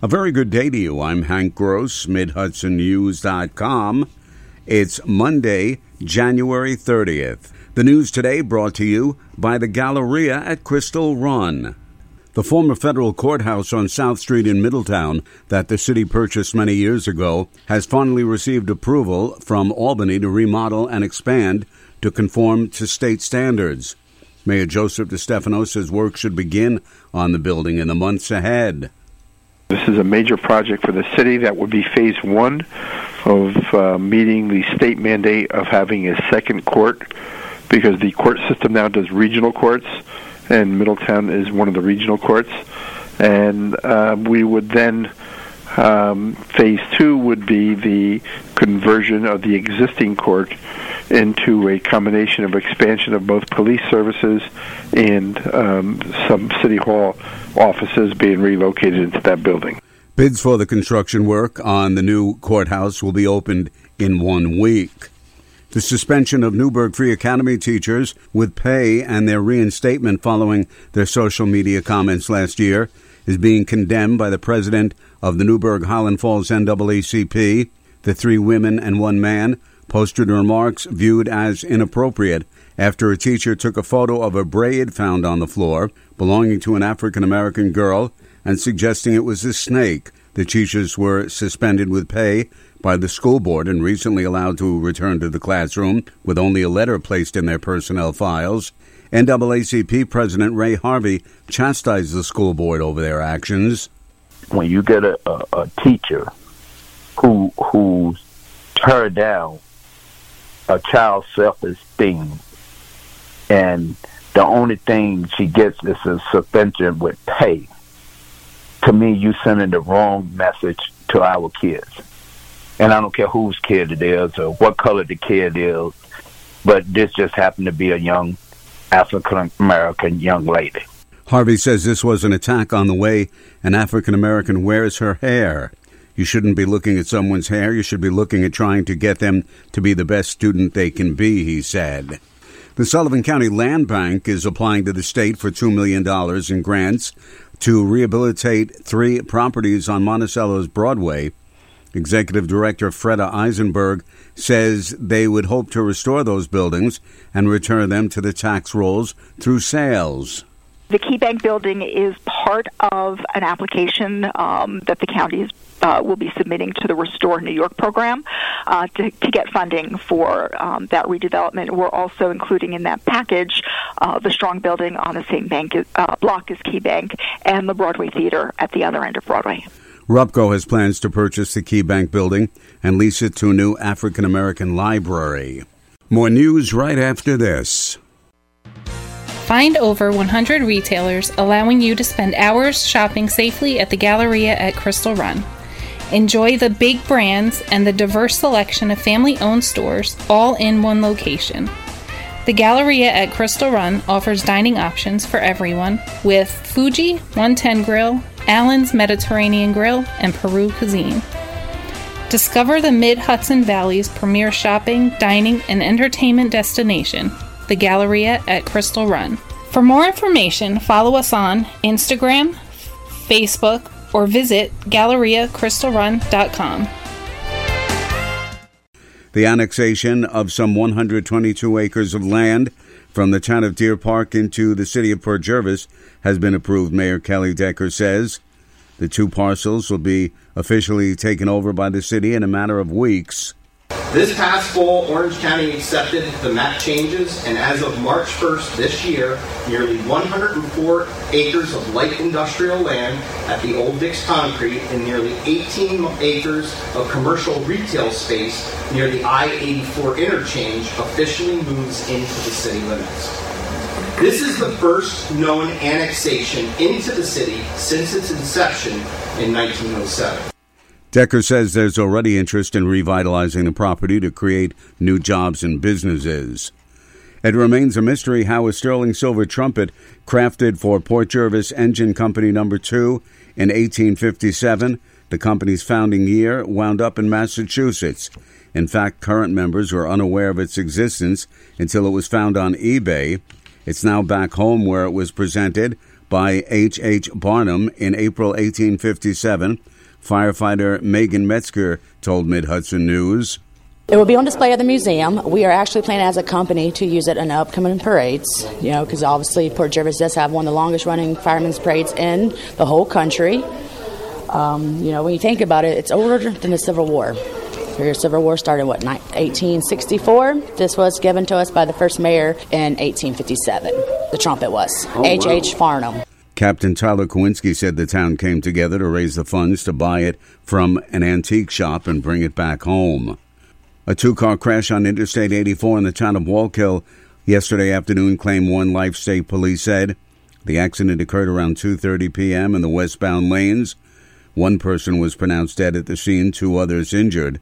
A very good day to you. I'm Hank Gross, MidHudsonNews.com. It's Monday, January 30th. The news today brought to you by the Galleria at Crystal Run. The former federal courthouse on South Street in Middletown that the city purchased many years ago has finally received approval from Albany to remodel and expand to conform to state standards. Mayor Joseph DeStefano says work should begin on the building in the months ahead. This is a major project for the city that would be phase one of uh, meeting the state mandate of having a second court because the court system now does regional courts, and Middletown is one of the regional courts. And uh, we would then, um, phase two would be the conversion of the existing court into a combination of expansion of both police services and um, some city hall offices being relocated into that building. Bids for the construction work on the new courthouse will be opened in one week. The suspension of Newburgh Free Academy teachers with pay and their reinstatement following their social media comments last year is being condemned by the president of the Newburgh Highland Falls NAACP. The three women and one man posted remarks viewed as inappropriate after a teacher took a photo of a braid found on the floor belonging to an African American girl and suggesting it was a snake. The teachers were suspended with pay by the school board and recently allowed to return to the classroom with only a letter placed in their personnel files. NAACP President Ray Harvey chastised the school board over their actions. When you get a, a, a teacher who who tear down a child's self esteem and the only thing she gets is a suspension with pay. To me, you're sending the wrong message to our kids. And I don't care whose kid it is or what color the kid is, but this just happened to be a young African American young lady. Harvey says this was an attack on the way an African American wears her hair. You shouldn't be looking at someone's hair. You should be looking at trying to get them to be the best student they can be, he said. The Sullivan County Land Bank is applying to the state for $2 million in grants to rehabilitate three properties on Monticello's Broadway. Executive Director Freda Eisenberg says they would hope to restore those buildings and return them to the tax rolls through sales. The KeyBank building is part of an application um, that the county is uh, will be submitting to the Restore New York program uh, to, to, get funding for um, that redevelopment. We're also including in that package uh, the Strong Building on the same bank uh, block as KeyBank and the Broadway Theater at the other end of Broadway. Rupco has plans to purchase the KeyBank building and lease it to a new African American library. More news right after this. Find over 100 retailers allowing you to spend hours shopping safely at the Galleria at Crystal Run. Enjoy the big brands and the diverse selection of family owned stores all in one location. The Galleria at Crystal Run offers dining options for everyone with Fuji 110 Grill, Allen's Mediterranean Grill, and Peru Cuisine. Discover the Mid Hudson Valley's premier shopping, dining, and entertainment destination, the Galleria at Crystal Run. For more information, follow us on Instagram, Facebook, or visit GalleriaCrystalRun.com. The annexation of some 122 acres of land from the town of Deer Park into the city of Port Jervis has been approved, Mayor Kelly Decker says. The two parcels will be officially taken over by the city in a matter of weeks. This past fall, Orange County accepted the map changes, and as of March 1st this year, nearly 104 acres of light industrial land at the Old Dix Concrete and nearly 18 acres of commercial retail space near the I-84 interchange officially moves into the city limits. This is the first known annexation into the city since its inception in 1907. Decker says there's already interest in revitalizing the property to create new jobs and businesses. It remains a mystery how a sterling silver trumpet crafted for Port Jervis Engine Company Number 2 in 1857, the company's founding year, wound up in Massachusetts. In fact, current members were unaware of its existence until it was found on eBay. It's now back home where it was presented by H. H. Barnum in April 1857. Firefighter Megan Metzger told Mid Hudson News. It will be on display at the museum. We are actually planning as a company to use it in upcoming parades, you know, because obviously Port Jervis does have one of the longest running firemen's parades in the whole country. Um, you know, when you think about it, it's older than the Civil War. The Civil War started, what, 1864? This was given to us by the first mayor in 1857. The trumpet was. H. H. H. Farnham. Captain Tyler Kowinski said the town came together to raise the funds to buy it from an antique shop and bring it back home. A two car crash on Interstate 84 in the town of Wallkill yesterday afternoon claimed one life, state police said. The accident occurred around 2:30 p.m. in the westbound lanes. One person was pronounced dead at the scene, two others injured.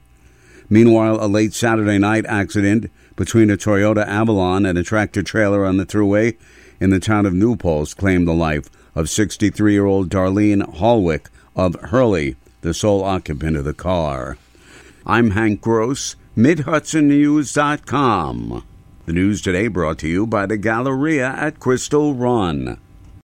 Meanwhile, a late Saturday night accident between a Toyota Avalon and a tractor trailer on the thruway in the town of New claimed the life of 63 year old Darlene Hallwick of Hurley, the sole occupant of the car. I'm Hank Gross. MidHudsonNews.com. The news today brought to you by the Galleria at Crystal Run.